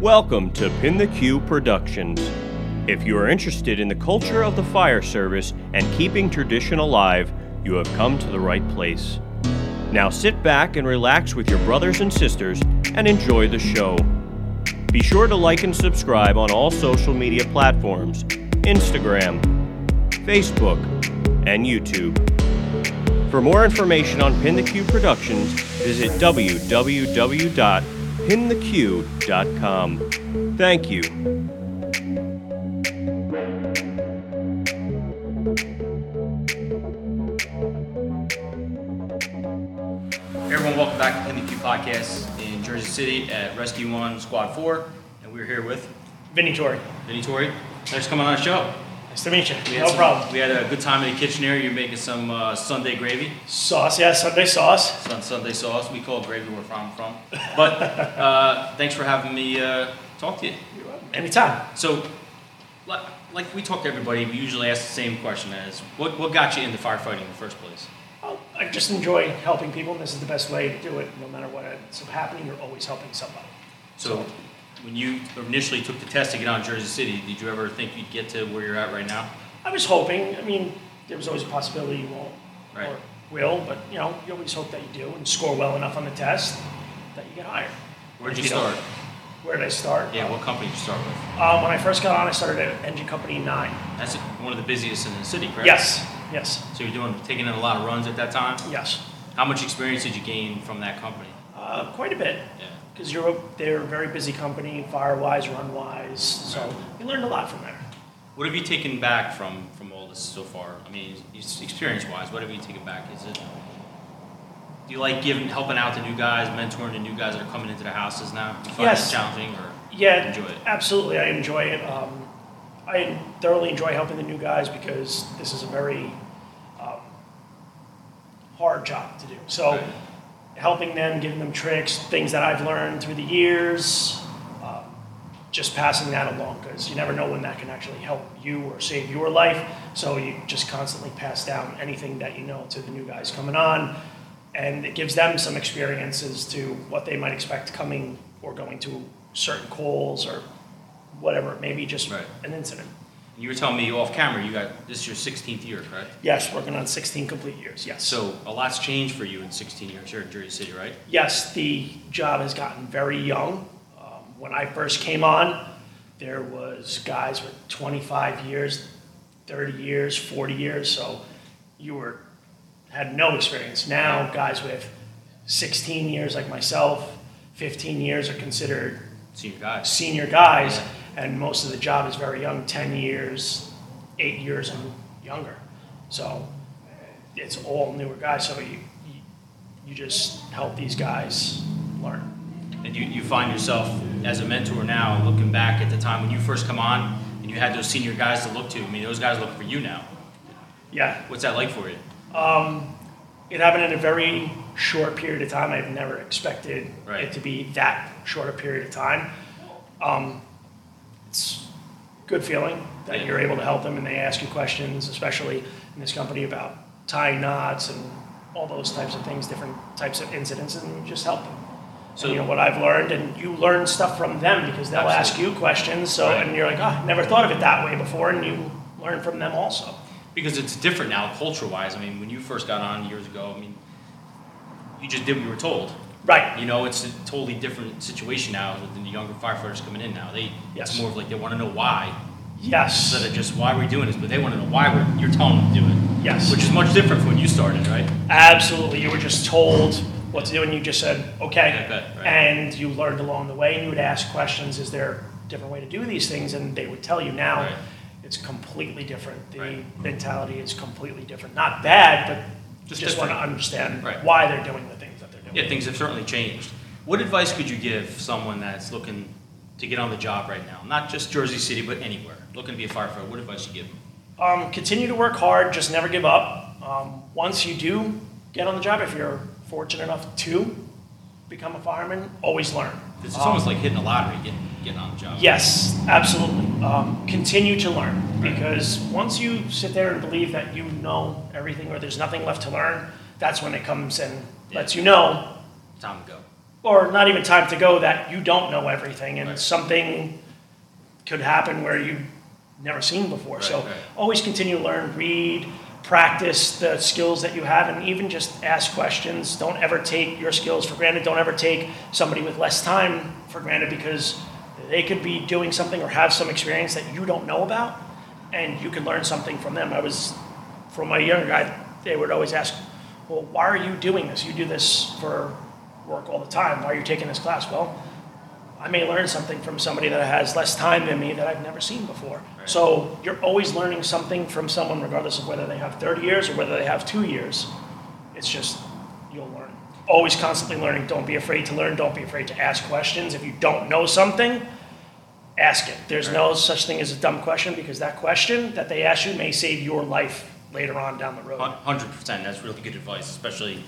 Welcome to Pin the Q Productions. If you are interested in the culture of the fire service and keeping tradition alive, you have come to the right place. Now sit back and relax with your brothers and sisters and enjoy the show. Be sure to like and subscribe on all social media platforms Instagram, Facebook, and YouTube. For more information on Pin the Q Productions, visit www.pintheq.com. Thank you. Hey everyone, welcome back to Pin the Q Podcast in Jersey City at Rescue One Squad 4. And we're here with Vinny Tori. Vinny Tori. Thanks for coming on the show. Nice to meet you. We had No some- problem. We had a good time in the kitchen here. You're making some uh, Sunday gravy, Sauce, yeah, Sunday sauce. sun Sunday sauce. We call it gravy where I'm from. But uh, thanks for having me uh, talk to you. Anytime. So, like, like we talk to everybody, we usually ask the same question as what, what got you into firefighting in the first place? I just enjoy helping people, and this is the best way to do it. No matter what ends up happening, you're always helping somebody. So, when you initially took the test to get on Jersey City, did you ever think you'd get to where you're at right now? I was hoping. I mean, there was always a possibility you won't Right. or will, but you know, you always hope that you do and score well enough on the test that you get hired. Where'd If you start? Where did I start? Yeah, what company did you start with? Um, when I first got on, I started at Engine Company Nine. That's one of the busiest in the city, correct? Yes, yes, So you're doing taking in a lot of runs at that time. yes. How much experience did you gain from that company? Uh, quite a bit. Yeah. Because you're they're a very busy company, fire wise, run wise. So we learned a lot from there. What have you taken back from from all this so far? I mean, experience wise, what have you taken back? Is it do you like giving helping out the new guys, mentoring the new guys that are coming into the houses now? Do you find Yes. it challenging or Yeah, enjoy it? absolutely. I enjoy it. Um, I thoroughly enjoy helping the new guys because this is a very um, hard job to do. So Right. Helping them, giving them tricks, things that I've learned through the years. um, Just passing that along because you never know when that can actually help you or save your life. So you just constantly pass down anything that you know to the new guys coming on. And it gives them some experiences to what they might expect coming or going to certain calls or whatever it may be, just Right. an incident. You were telling me off camera you got this is your 16th year, correct? Yes, working on 16 complete years, yes. So a lot's changed for you in 16 years here in Jersey City, right? Yes, the job has gotten very young. Um, when I first came on, there was guys with 25 years, 30 years, 40 years, so you were had no experience. Now, guys with 16 years, like myself, 15 years, are considered Senior guys. senior guys, and most of the job is very young 10 years, eight years, and younger. So it's all newer guys. So you, you, just help these guys learn. And you, you find yourself as a mentor now, looking back at the time when you first come on and you had those senior guys to look to. I mean, those guys look for you now. Yeah, What's that like for you? it happened in a very short period of time. I've never expected Right. it to be that short a period of time. Um, it's a good feeling that you're able to help them and they ask you questions, especially in this company about tying knots and all those types of things, different types of incidents, and you just help them. So- So you know what I've learned, and you learn stuff from them because they'll ask you questions. So Right. and you're like, oh, I never thought of it that way before, and you learn from them also. Because it's different now, culture wise. I mean, when you first got on years ago, I mean, you just did what you were told. Right. You know, it's a totally different situation now with the younger firefighters coming in now. They, Yes. it's more of like they want to know why Yes. instead of just why we're doing this, but they want to know why we're, you're telling them to do it. Yes. Which is much different from when you started, right? Absolutely. You were just told what to do, and you just said, okay. Okay, right. And you learned along the way, and you would ask questions is there a different way to do these things? And they would tell you now Right. it's completely different. The Right. mentality is completely different. Not bad, but Just just, want to different. understand Right. why they're doing the Yeah, things have certainly changed. What advice could you give someone that's looking to get on the job right now? Not just Jersey City, but anywhere. Looking to be a firefighter. What advice you give them? Um, continue to work hard, just never give up. Um, once you do get on the job, if you're fortunate enough to become a fireman, always learn. It's almost like hitting a lottery, getting, getting on the job. Yes, absolutely. Um, continue to learn because once you sit there and believe that you know everything or there's nothing left to learn, that's when it comes and lets you know Time to go. or not even time to go that you don't know everything and Right. something could happen where you've never seen before. Right, so right. always continue to learn, read, practice the skills that you have, and even just ask questions. Don't ever take your skills for granted. Don't ever take somebody with less time for granted because they could be doing something or have some experience that you don't know about, and you can learn something from them. I was, from my younger guy, they would always ask, well, why are you doing this? You do this for work all the time. Why are you taking this class? Well, I may learn something from somebody that has less time than me that I've never seen before. Right. So you're always learning something from someone, regardless of whether they have 30 years or whether they have two years. It's just, you'll learn. Always constantly learning. Don't be afraid to learn. Don't be afraid to ask questions. If you don't know something, ask it. There's no such thing as a dumb question because that question that they ask you may save your life later on down the road. Hundred percent, that's really good advice, especially,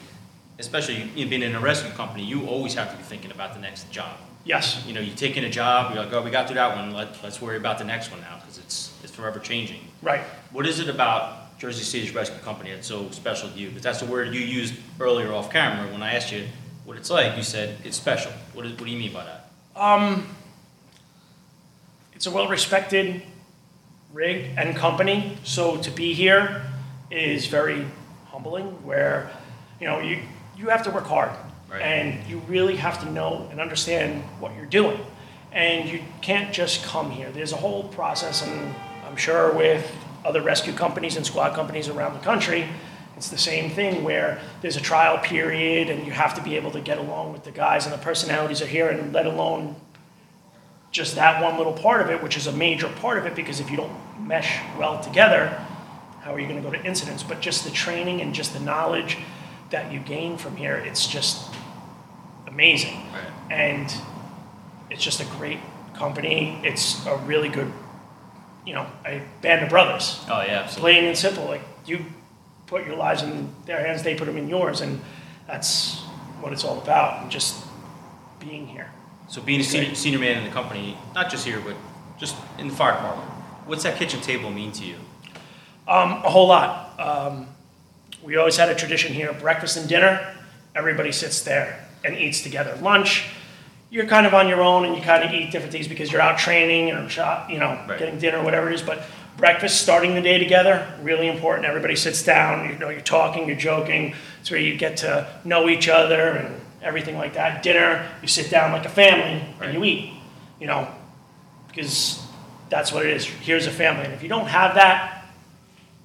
especially you being in a rescue company, you always have to be thinking about the next job. Yes, You know, you take in a job, you're like, oh, we got through that one, let, let's worry about the next one now, because it's, it's forever changing. right. What is it about Jersey City's Rescue Company that's so special to you? Because that's the word you used earlier off camera, when I asked you what it's like, you said it's special. What, is, what do you mean by that? Um, It's a well-respected rig and company, so to be here is very humbling, where, you know, you, you have to work hard. Right. And you really have to know and understand what you're doing. And you can't just come here. There's a whole process, and I'm sure with other rescue companies and squad companies around the country, it's the same thing where there's a trial period and you have to be able to get along with the guys and the personalities are here, and let alone just that one little part of it, which is a major part of it, because if you don't mesh well together, how are you going to go to incidents? But just the training and just the knowledge that you gain from here, it's just amazing. Right. And it's just a great company. It's a really good, you know, a band of brothers. Oh, yeah, absolutely. Plain and simple. Like you put your lives in their hands, they put them in yours, and that's what it's all about. And just being here. So being a senior, senior man in the company, not just here, but just in the fire department, what's that kitchen table mean to you? Um, a whole lot. Um, we always had a tradition here: breakfast and dinner. Everybody sits there and eats together. Lunch, you're kind of on your own and you kind of eat different things because you're out training or shop, you know, Right. getting dinner, whatever it is. But breakfast, starting the day together, really important. Everybody sits down. You know, you're talking, you're joking. It's where you get to know each other and everything like that. Dinner, you sit down like a family Right. and you eat. You know, because that's what it is. Here's a family, and if you don't have that,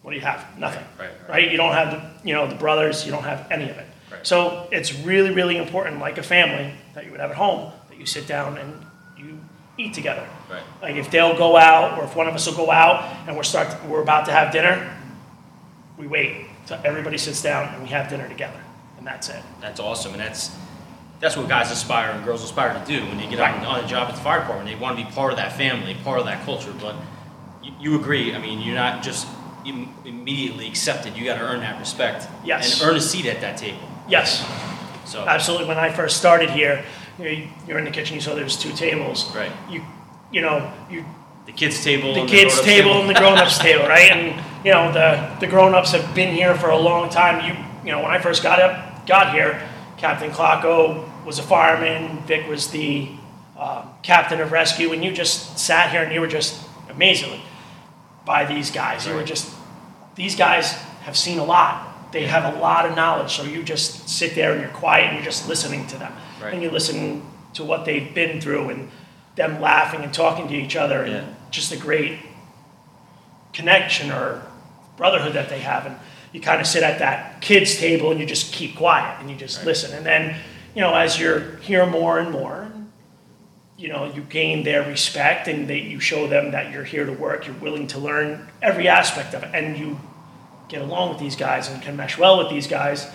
what do you have? Nothing. Right, right. Right? You don't have the, you know, the brothers. You don't have any of it. Right. So it's really, really important, like a family that you would have at home, that you sit down and you eat together. Right. Like if they'll go out, or if one of us will go out, and we're start, we're about to have dinner, we wait till everybody sits down and we have dinner together, and that's it. That's awesome, and that's that's what guys aspire and girls aspire to do when they get on, on a job at the fire department. They want to be part of that family, part of that culture. But you, you agree? I mean, you're not just im- immediately accepted. You got to earn that respect Yes. and earn a seat at that table. Yes. So Absolutely. When I first started here, you you're in the kitchen. You saw there was two tables. Right. You, you know, you the kids' table, the and kids' grown-ups table and the grown-ups table, right? And you know, the the grown-ups have been here for a long time. You you know, when I first got up got here, Captain Clocko was a fireman. Vic was the uh, captain of rescue, and you just sat here and you were just amazingly by these guys. You were just these guys have seen a lot. They have a lot of knowledge, so you just sit there and you're quiet and you're just listening to them, Right. and you listen to what they've been through and them laughing and talking to each other, and Yeah. just a great connection or brotherhood that they have. And you kind of sit at that kids' table and you just keep quiet and you just Right. listen. And then, you know, as you're here more and more, you know, you gain their respect and they, you show them that you're here to work, you're willing to learn every aspect of it, and you get along with these guys and can mesh well with these guys,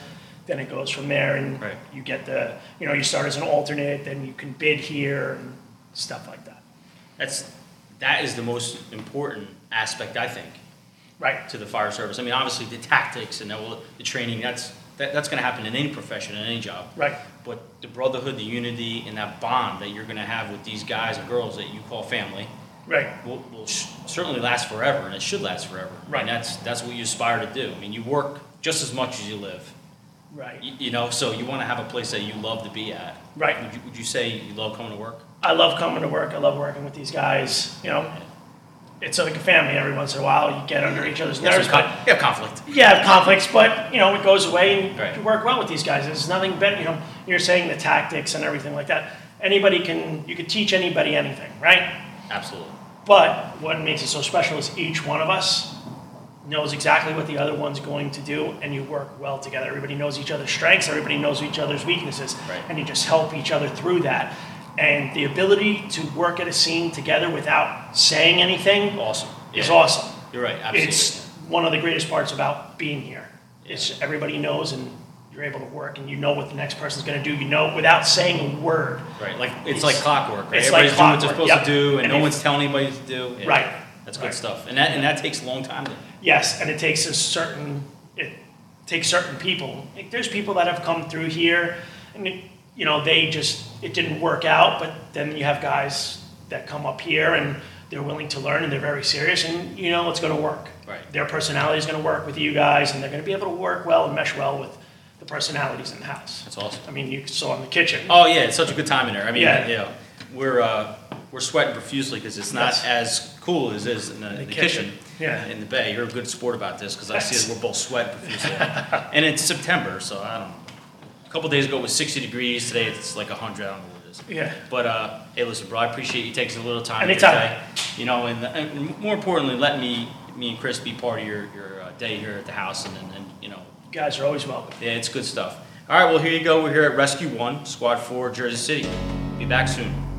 then it goes from there and Right. you get the, you know, you start as an alternate, then you can bid here and stuff like that. That's that is the most important aspect, I think. Right. to the fire service. I mean, obviously the tactics and the, the training, that's, that, that's gonna happen in any profession, in any job. Right. But the brotherhood, the unity, and that bond that you're gonna have with these guys and girls that you call family Right. will, will sh- certainly last forever, and it should last forever. Right. And that's, that's what you aspire to do. I mean, you work just as much as you live. Right. You, you know, so you want to have a place that you love to be at. Right. Would you, would you say you love coming to work? I love coming to work. I love working with these guys. You know, it's like a family. Every once in a while, you get under each other's There's nerves. But con- you have conflict. you have conflicts, but you know it goes away, and Right. you work well with these guys. There's nothing better. You know, you're saying the tactics and everything like that. Anybody can. You could teach anybody anything, right? Absolutely. But what makes it so special is each one of us knows exactly what the other one's going to do, and you work well together. Everybody knows each other's strengths, everybody knows each other's weaknesses, Right. and you just help each other through that. And the ability to work at a scene together without saying anything Awesome. is Yeah. awesome. You're right. Absolutely. It's one of the greatest parts about being here. It's everybody knows, and you're able to work, and you know what the next person's going to do. You know without saying a word. right. Like it's, it's- like clockwork. Right? it's like Everybody's doing what they're supposed to do, and, And no if- one's telling anybody to do. Yeah. Right. That's good Right. stuff. And that and that takes a long time. To, Yes, and it takes a certain, it takes certain people. Like, there's people that have come through here, and it, you know, they just it didn't work out. But then you have guys that come up here and they're willing to learn and they're very serious, and you know it's going to work. Right. Their personality is going to work with you guys, and they're going to be able to work well and mesh well with the personalities in the house. that's awesome. I mean, you saw in the kitchen. Oh yeah, it's such a good time in there. I mean, Yeah. you know, we're uh, we're sweating profusely because it's not Yes. as cool as it is in the, in the kitchen. kitchen. Yeah. In the bay, you're a good sport about this because I see that we're both sweating profusely, and it's September, so I don't. know. A couple days ago it was 60 degrees. Today it's like 100. I don't know what it is. Yeah. But uh, hey, listen, bro, I appreciate you taking a little time. Anytime. Today, you know, and, and more importantly, let me me and Chris be part of your your uh, day here at the house, and, and, and you know, You guys are always welcome. yeah, it's good stuff. All right, well, here you go. We're here at Rescue One, Squad Four, Jersey City. Be back soon.